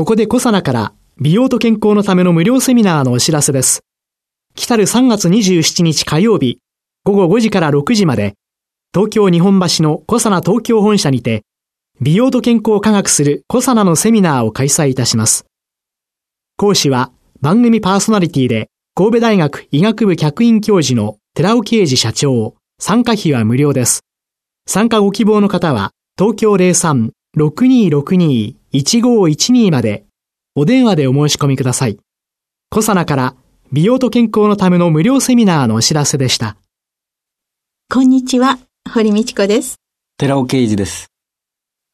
ここでコサナから美容と健康のための無料セミナーのお知らせです来たる3月27日火曜日午後5時から6時まで東京日本橋のコサナ東京本社にて美容と健康を科学するコサナのセミナーを開催いたします講師は番組パーソナリティで神戸大学医学部客員教授の寺尾啓二社長。参加費は無料です。参加ご希望の方は東京03-6262 03-6262-1512までお電話でお申し込みください。コサナから美容と健康のための無料セミナーのお知らせでした。こんにちは、堀道子です。寺尾啓二です。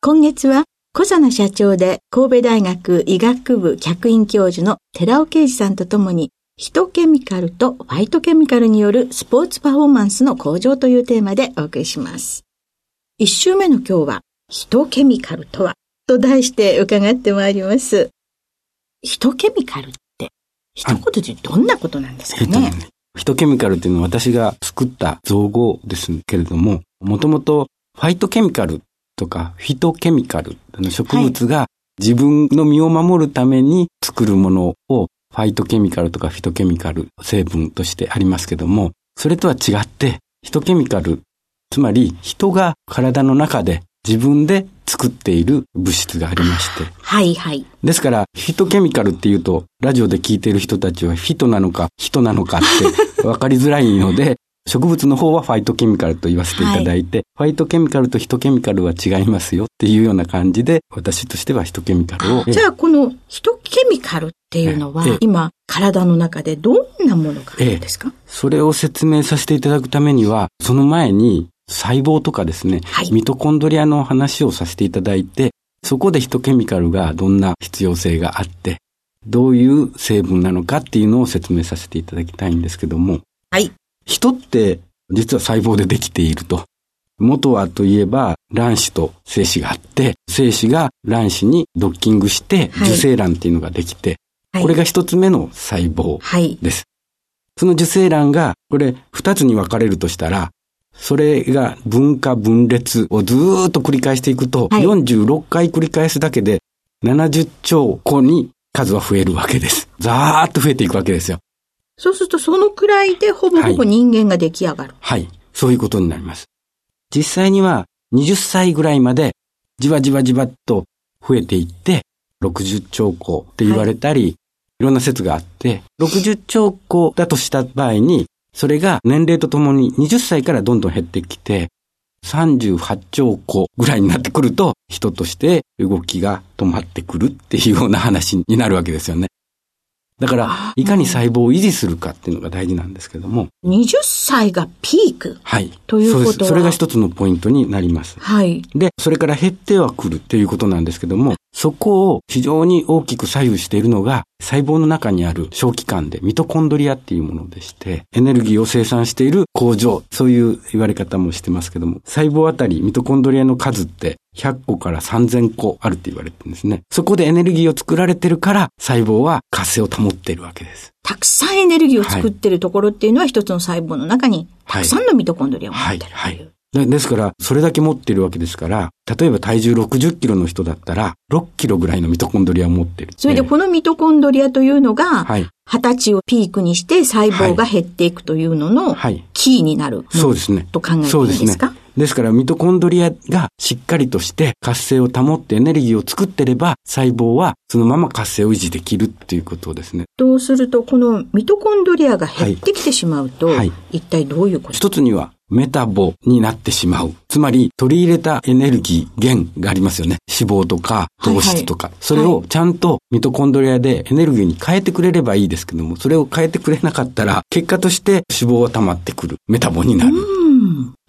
今月は小佐野社長で神戸大学医学部客員教授の寺尾啓二さんとともに、ヒトケミカルとファイトケミカルによるスポーツパフォーマンスの向上というテーマでお送りします。一週目の今日は、ヒトケミカルとは？と題して伺ってまいります。ヒトケミカルって、一言でどんなことなんですかね、ヒトケミカルっていうのは私が作った造語ですけれども、もともとファイトケミカルとかフィトケミカル、植物が自分の身を守るために作るものをファイトケミカルとかフィトケミカル成分としてありますけども、それとは違って、ヒトケミカル、つまり人が体の中で自分で作っている物質がありまして。はいはい。ですから、ヒトケミカルっていうと、ラジオで聞いている人たちはフィトなのか、人なのかって 分かりづらいので、植物の方はファイトケミカルと言わせていただいて、はい、ファイトケミカルとヒトケミカルは違いますよっていうような感じで、私としてはヒトケミカルを。じゃあ、このヒトケミカルっていうのは、今、体の中でどんなものがあるんですか、それを説明させていただくためには、その前に細胞とかですね、はい、ミトコンドリアの話をさせていただいて、そこでヒトケミカルがどんな必要性があって、どういう成分なのかっていうのを説明させていただきたいんですけども。はい。人って実は細胞でできていると。元はといえば卵子と精子があって、精子が卵子にドッキングして受精卵っていうのができて、はい、これが一つ目の細胞です。はい、その受精卵が、これ二つに分かれるとしたら、それが分化分裂をずっと繰り返していくと、はい、46回繰り返すだけで70兆個に数は増えるわけです。ざーっと増えていくわけですよ。そうするとそのくらいでほぼほぼ人間が出来上がる。はい。はい、そういうことになります。実際には20歳ぐらいまでじわじわじわっと増えていって、60兆個って言われたり、はい、いろんな説があって、60兆個だとした場合に、それが年齢とともに20歳からどんどん減ってきて、38兆個ぐらいになってくると、人として動きが止まってくるっていうような話になるわけですよね。だから、いかに細胞を維持するかっていうのが大事なんですけども。20歳がピークはい。ということは？それが一つのポイントになります。はい。で、それから減ってはくるっていうことなんですけども、そこを非常に大きく左右しているのが、細胞の中にある小器官でミトコンドリアっていうものでして、エネルギーを生産している工場、そういう言われ方もしてますけども、細胞あたりミトコンドリアの数って100個から3000個あるって言われてるんですね。そこでエネルギーを作られてるから、細胞は活性を保っているわけです。たくさんエネルギーを作ってるところっていうのは、一つの細胞の中に、たくさんのミトコンドリアを持ってる、はい、はいですから、それだけ持ってるわけですから、例えば体重60キロの人だったら、6キロぐらいのミトコンドリアを持ってる。それでこのミトコンドリアというのが、はい。二十歳をピークにして細胞が減っていくというのの、はい。キーになる。そうですね。と考えていいですか？そうですね。ですから、ミトコンドリアがしっかりとして活性を保ってエネルギーを作ってれば、細胞はそのまま活性を維持できるっていうことですね。とすると、このミトコンドリアが減ってきてしまうと、はい、一体どういうこと？一つには、メタボになってしまう。つつまり、取り入れたエネルギー源がありますよね。脂肪とか糖質とか。それをちゃんとミトコンドリアでエネルギーに変えてくれればいいですけども、それを変えてくれなかったら、結果として脂肪が溜まってくる。メタボになる。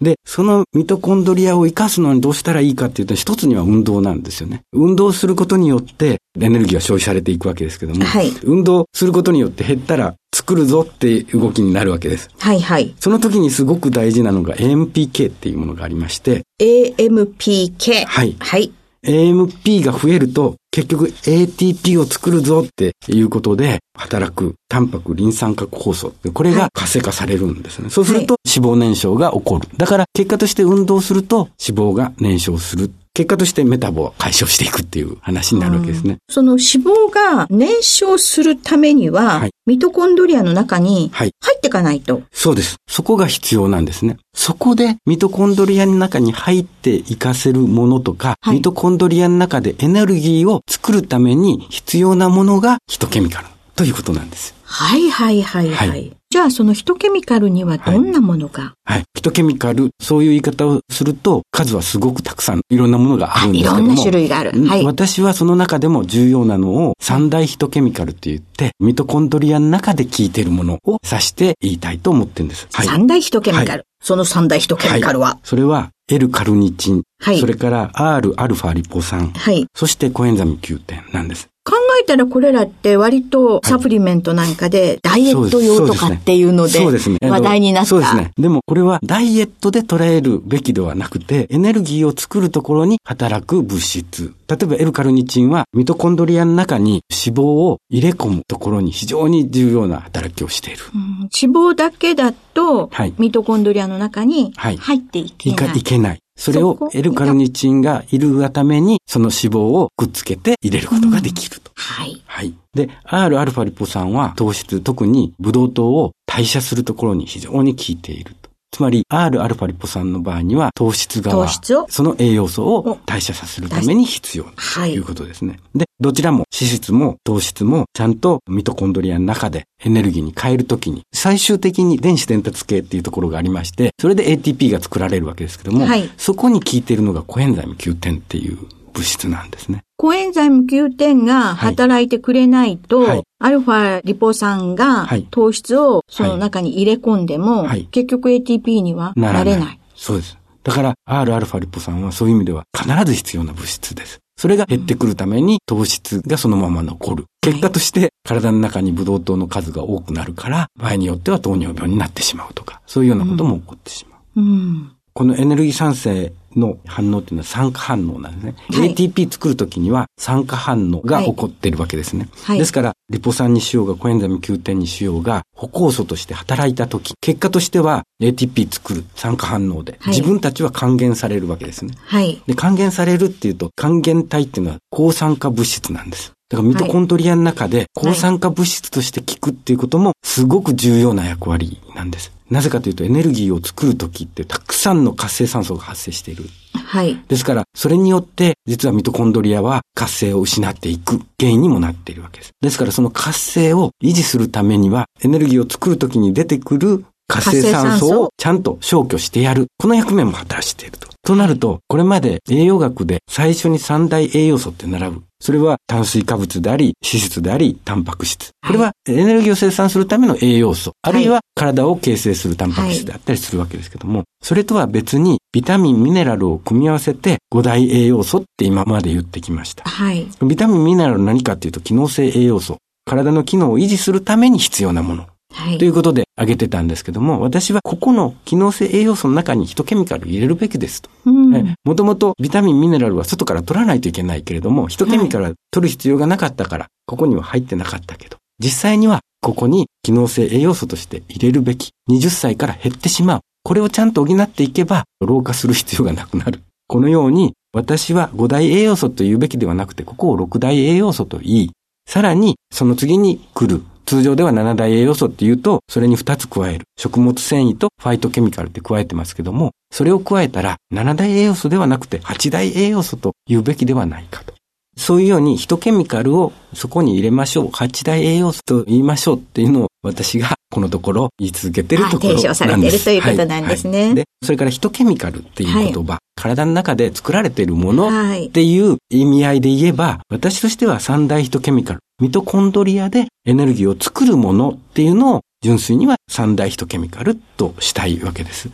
で、そのミトコンドリアを活かすのにどうしたらいいかっていうと、一つには運動なんですよね。運動することによってエネルギーが消費されていくわけですけども、はい運動することによって減ったら作るぞって動きになるわけです。はいはい。その時にすごく大事なのが AMPK っていうものがありまして、AMPK。はいはい。AMP が増えると結局 ATP を作るぞっていうことで働くタンパクリン酸核酵素これが活性化されるんですね。そうすると脂肪燃焼が起こる。だから結果として運動すると脂肪が燃焼する。結果としてメタボは解消していくっていう話になるわけですね。その脂肪が燃焼するためには、はいミトコンドリアの中にはい入っていかないと。そうです。そこが必要なんですね。そこでミトコンドリアの中に入っていかせるものとか、はいミトコンドリアの中でエネルギーを作るために必要なものがヒトケミカルということなんです。はいはいはいはい。はいじゃあそのヒトケミカルにはどんなものが、はい。ヒトケミカル、そういう言い方をすると、数はすごくたくさんいろんなものがあるんですけども。いろんな種類がある。はい。私はその中でも重要なのを三大ヒトケミカルって言って、ミトコンドリアの中で効いているものを指して言いたいと思ってるんです。はい。三大ヒトケミカル。はその三大ヒトケミカルは？それは L カルニチン、はいそれから R アルファリポ酸、はい。そしてコエンザミ Q 点なんです。考えたらこれらって割とサプリメントなんかでダイエット用とかっていうのでそうですね。話題になった。そうですね。でもこれはダイエットで捉えるべきではなくて、エネルギーを作るところに働く物質。例えば L カルニチンはミトコンドリアの中に脂肪を入れ込むところに非常に重要な働きをしている。うん脂肪だけだと、はいミトコンドリアの中にはい入っていけいない。かいけない。それを L カルニチンがいるがために、その脂肪をくっつけて入れることができると。はい。はい。で、Rα リポ酸は糖質、特にブドウ糖を代謝するところに非常に効いていると。つまり、Rα リポ酸の場合には糖質側、糖質を？その栄養素を代謝させるために必要とはい。いうことですね。で、どちらも脂質も糖質もちゃんとミトコンドリアの中でエネルギーに変えるときに、最終的に電子伝達系っていうところがありまして、それで ATP が作られるわけですけども、はい。そこに効いているのがコエンザイム Q10 っていう物質なんですね。コエンザイム Q10 が働いてくれないと、はいアルファリポ酸がはい糖質をその中に入れ込んでも、はい結局 ATP にはなれない。そうです。だから、Rα リポ酸はそういう意味では必ず必要な物質です。それが減ってくるために糖質がそのまま残る。結果として体の中にブドウ糖の数が多くなるから、場合によっては糖尿病になってしまうとか、そういうようなことも起こってしまう。うん。このエネルギー産生の反応っていうのは酸化反応なんですね。はい ATP 作るときには酸化反応が起こっているわけですね。はいですから、リポ酸にしようがコエンザミ Q10 にしようが、歩酵素として働いたとき、結果としては ATP 作る酸化反応で、はい自分たちは還元されるわけですね。はい。で、還元されるっていうと、還元体っていうのは抗酸化物質なんです。だからミトコンドリアの中で抗酸化物質として効くっていうこともすごく重要な役割なんです。なぜかというとエネルギーを作るときってたくさんの活性酸素が発生している。はい。ですから、それによって実はミトコンドリアは活性を失っていく原因にもなっているわけです。ですからその活性を維持するためにはエネルギーを作るときに出てくる活性酸素をちゃんと消去してやる。この役目も果たしていると。となると、これまで栄養学で最初に三大栄養素って並ぶ。それは炭水化物であり、脂質であり、タンパク質。これはエネルギーを生産するための栄養素。あるいは体を形成するタンパク質であったりするわけですけども、それとは別にビタミン、ミネラルを組み合わせて五大栄養素って今まで言ってきました。はい。ビタミン、ミネラルは何かっていうと機能性栄養素。体の機能を維持するために必要なもの。はいということで挙げてたんですけども、私はここの機能性栄養素の中にヒトケミカル入れるべきですと。うんもともとビタミン、ミネラルは外から取らないといけないけれども、ヒトケミカルは取る必要がなかったから、ここには入ってなかったけど、実際にはここに機能性栄養素として入れるべき。20歳から減ってしまう。これをちゃんと補っていけば、老化する必要がなくなる。このように、私は5大栄養素と言うべきではなくて、ここを6大栄養素と言い、さらに、その次に来る。通常では7大栄養素って言うと、それに2つ加える。食物繊維とファイトケミカルって加えてますけども、それを加えたら、7大栄養素ではなくて8大栄養素と言うべきではないかと。そういうようにヒトケミカルをそこに入れましょう。八大栄養素と言いましょうっていうのを私がこのところ言い続けてるところなんです。提唱されてるということなんですね。はいはい、で、それからヒトケミカルっていう言葉、はい、体の中で作られているものっていう意味合いで言えば、私としては三大ヒトケミカル、ミトコンドリアでエネルギーを作るものっていうのを純粋には三大ヒトケミカルとしたいわけです。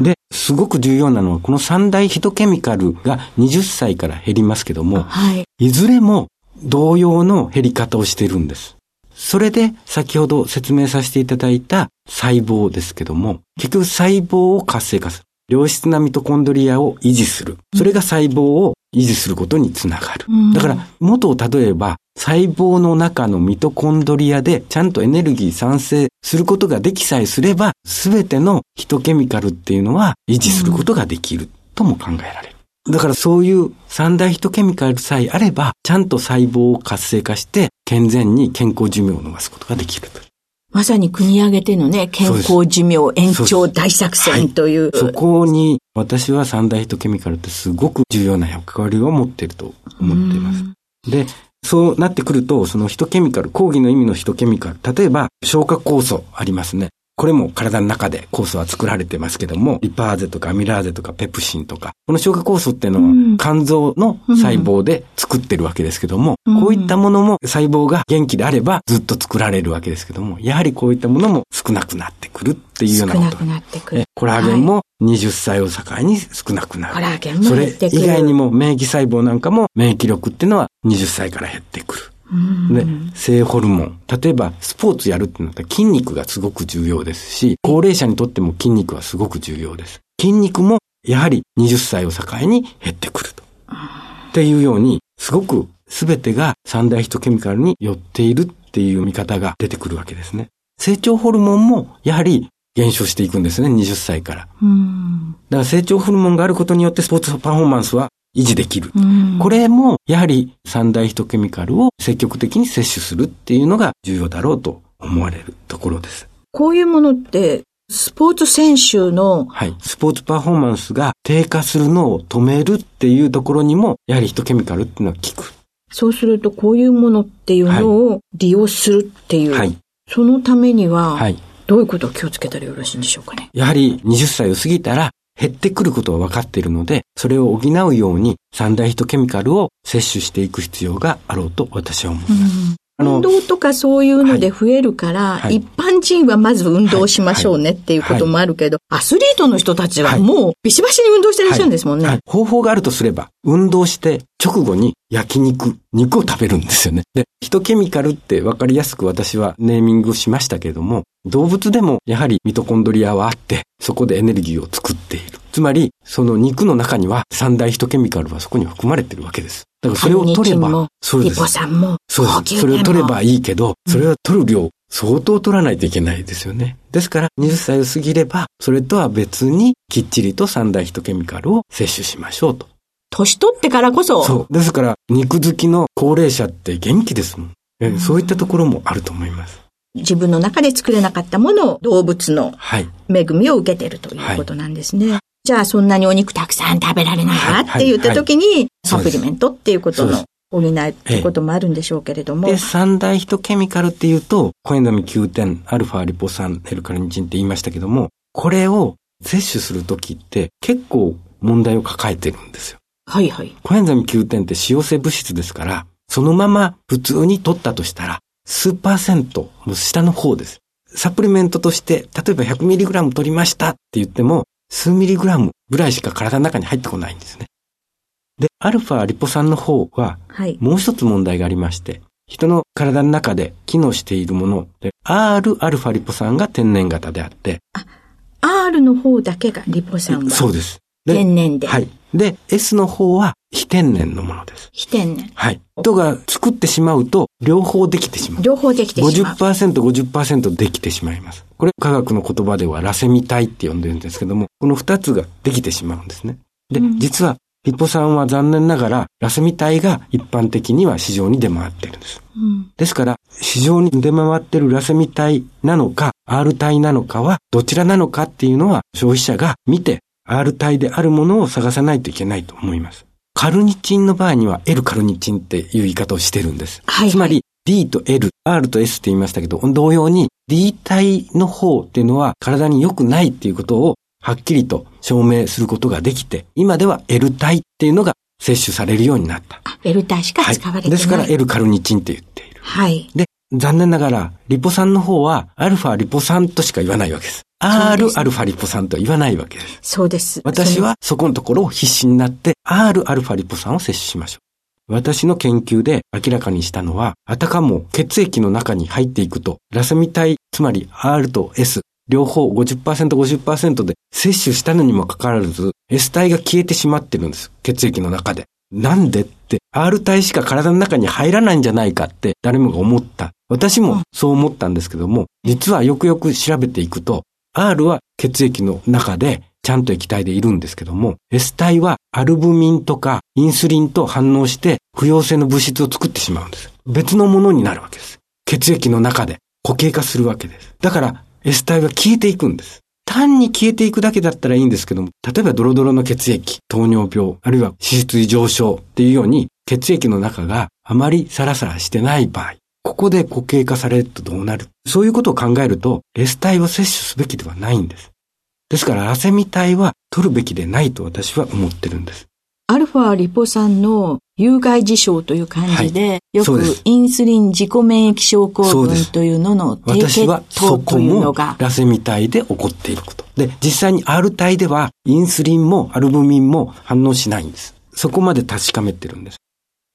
で、すごく重要なのは、この三大ヒトケミカルが20歳から減りますけども、はい、いずれも同様の減り方をしているんです。それで、先ほど説明させていただいた細胞ですけども、結局細胞を活性化する。良質なミトコンドリアを維持する。それが細胞を維持することにつながる。だから、元を例えば、細胞の中のミトコンドリアでちゃんとエネルギー産生することができさえすれば、すべてのヒトケミカルっていうのは維持することができるとも考えられる。だからそういう三大ヒトケミカルさえあれば、ちゃんと細胞を活性化して健全に健康寿命を伸ばすことができると。まさに国挙げてのね、健康寿命延長大作戦という。そはい、そこに私は三大ヒトケミカルってすごく重要な役割を持っていると思っています。で、そうなってくると、そのヒトケミカル、講義の意味のヒトケミカル、例えば消化酵素ありますね。これも体の中で酵素は作られてますけども、リパーゼとかアミラーゼとかペプシンとか、この消化酵素っていうのは肝臓の細胞で作ってるわけですけども、こういったものも細胞が元気であればずっと作られるわけですけども、やはりこういったものも少なくなってくるっていうようなこと。少なくなってくる。コラーゲンも20歳を境に少なくなる。コラーゲンもそれ以外にも免疫細胞なんかも免疫力っていうのは20歳から減ってくる。で、性ホルモン。例えば、スポーツやるってなったら筋肉がすごく重要ですし、高齢者にとっても筋肉はすごく重要です。筋肉も、やはり20歳を境に減ってくると。っていうように、すごく全てが三大ヒトケミカルに寄っているっていう見方が出てくるわけですね。成長ホルモンも、やはり減少していくんですね、20歳から。だから成長ホルモンがあることによってスポーツパフォーマンスは維持できる。これも、やはり三大ヒトケミカルを積極的に摂取するっていうのが重要だろうと思われるところです。こういうものって、スポーツ選手の、はい。スポーツパフォーマンスが低下するのを止めるっていうところにも、やはりヒトケミカルっていうのは効く。そうすると、こういうものっていうのを利用するっていう。はい。そのためには、はい。どういうことを気をつけたらよろしいんでしょうかね？やはり20歳を過ぎたら、減ってくることは分かっているので、それを補うように三大ヒトケミカルを摂取していく必要があろうと私は思います。運動とかそういうので増えるから、はい、一般人はまず運動しましょうねっていうこともあるけど、アスリートの人たちはもうビシバシに運動してらっしゃるんですもんね。方法があるとすれば、運動して直後に焼肉、肉を食べるんですよね。で、ヒトケミカルって分かりやすく私はネーミングしましたけれども、動物でもやはりミトコンドリアはあって、そこでエネルギーを作っている。つまり、その肉の中には三大ヒトケミカルはそこに含まれてるわけです。だからそれを取れば、そうです。リポ酸も、そうです。それを取ればいいけど、それは取る量、相当取らないといけないですよね。ですから、20歳を過ぎれば、それとは別に、きっちりと三大ヒトケミカルを摂取しましょうと。年取ってからこそ。そう。ですから、肉好きの高齢者って元気ですもん。えそういったところもあると思います。自分の中で作れなかったものを動物の恵みを受けているということなんですね。はいじゃあそんなにお肉たくさん食べられないわって言った時に、サプリメントっていうことの補えっていうこともあるんでしょうけれども。で、三大ヒトケミカルっていうと、コエンザミ9点、アルファリポ酸、L カリニチンって言いましたけども、これを摂取するときって結構問題を抱えてるんですよ。はいはい。コエンザミ9点って使性物質ですから、そのまま普通に取ったとしたら、数パーセント、もう下の方です。サプリメントとして、例えば 100mg 取りましたって言っても、数ミリグラムぐらいしか体の中に入ってこないんですね。で、アルファリポ酸の方は、もう一つ問題がありまして、人の体の中で機能しているもので、R アルファリポ酸が天然型であって、あ、R の方だけがリポ酸はそうです。天然で。はい。で、S の方は非天然のものです。非天然。はい。人が作ってしまうと、両方できてしまう。両方できてしまう。50%、50%できてしまいます。これ、科学の言葉ではラセミ体って呼んでるんですけども、この二つができてしまうんですね。で、うん、実は、ヒポ酸は残念ながら、ラセミ体が一般的には市場に出回ってるんです。うん、ですから、市場に出回ってるラセミ体なのか、R 体なのかは、どちらなのかっていうのは、消費者が見て、R 体であるものを探さないといけないと思います。カルニチンの場合には L カルニチンっていう言い方をしてるんです。はいはいつまり D と L、R と S って言いましたけど、同様に D 体の方っていうのは体に良くないっていうことをはっきりと証明することができて、今では L 体っていうのが摂取されるようになった。あ L 体しか使われてない。ですから L カルニチンって言っている。はい。で、残念ながら、リポ酸の方は、アルファリポ酸としか言わないわけです。R アルファリポ酸とは言わないわけです。そうです。私はそこのところを必死になって R アルファリポ酸を摂取しましょう。私の研究で明らかにしたのは、あたかも血液の中に入っていくと、ラセミ体、つまり R と S、両方50%、50%で摂取したのにもかかわらず、S 体が消えてしまってるんです。血液の中で。なんでって、R 体しか体の中に入らないんじゃないかって誰もが思った。私もそう思ったんですけども、実はよくよく調べていくと、R は血液の中でちゃんと液体でいるんですけども、S 体はアルブミンとかインスリンと反応して不溶性の物質を作ってしまうんです。別のものになるわけです。血液の中で固形化するわけです。だから S 体は消えていくんです。単に消えていくだけだったらいいんですけども、例えばドロドロの血液、糖尿病、あるいは脂質異常症っていうように血液の中があまりサラサラしてない場合、ここで固形化されるとどうなる？そういうことを考えると、S 体を摂取すべきではないんです。ですから、ラセミ体は取るべきでないと私は思ってるんです。アルファリポ酸の有害事象という感じで、はいよくインスリン自己免疫症候群というのの低血私はそ糖いうことものが、ラセミ体で起こっていること。で、実際に R 体ではインスリンもアルブミンも反応しないんです。そこまで確かめてるんです。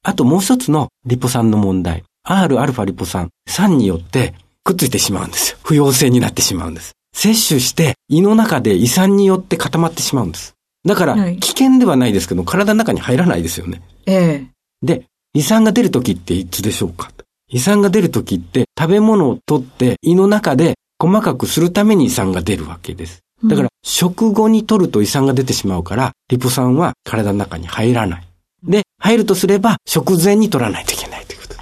あともう一つのリポ酸の問題。R アルファリポ酸、酸によってくっついてしまうんですよ。不溶性になってしまうんです。摂取して胃の中で胃酸によって固まってしまうんです。だからはい危険ではないですけど、体の中に入らないですよね。ええで、胃酸が出るときっていつでしょうか？胃酸が出るときって食べ物を取って胃の中で細かくするために胃酸が出るわけです。だから、食後に取ると胃酸が出てしまうから、リポ酸は体の中に入らない。で、入るとすれば食前に取らないといけないということ。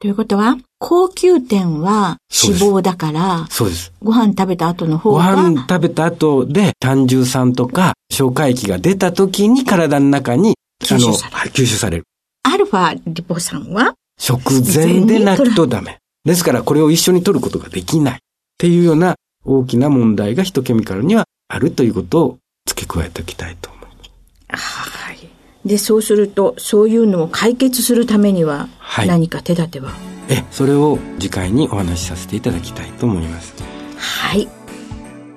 ということは、高級店は脂肪だから、そうです。ご飯食べた後の方ごが、飯食べた後で胆汁酸とか消化液が出た時に体の中に、吸収されるはい吸収される。アルファリポ酸は、食前でなくとダメ。ですからこれを一緒に取ることができない。っていうような大きな問題がヒトケミカルにはあるということを付け加えておきたいと。で、そうすると、そういうのを解決するためには、はい何か手立ては、え、それを次回にお話しさせていただきたいと思います。はい。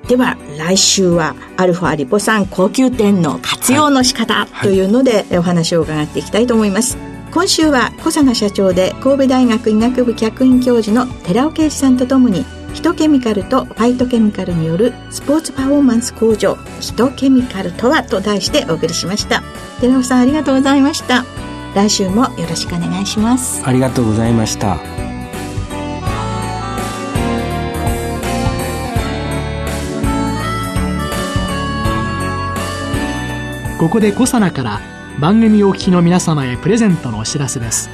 では、来週は、アルファリポ酸高級店の活用の仕方はいというので、お話を伺っていきたいと思います。今週は、小佐奈社長で神戸大学医学部客員教授の寺尾啓二さんとともに、ヒトケミカルとファイトケミカルによるスポーツパフォーマンス向上、ヒトケミカルとはと題してお送りしました。寺尾さんありがとうございました。来週もよろしくお願いします。ありがとうございました。ここでコサナから番組お聞きの皆様へプレゼントのお知らせです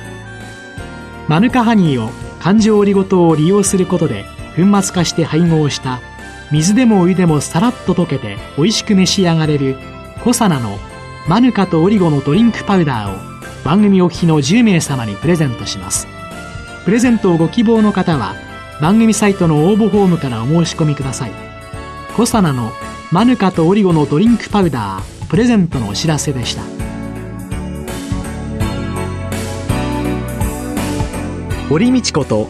マヌカハニーを環状オリゴ糖を利用することで粉末化して配合した水でもお湯でもさらっと溶けて美味しく召し上がれるコサナのマヌカとオリゴのドリンクパウダーを番組お聞きの10名様にプレゼントします。プレゼントをご希望の方は番組サイトの応募フォームからお申し込みください。コサナのマヌカとオリゴのドリンクパウダープレゼントのお知らせでした。堀道子と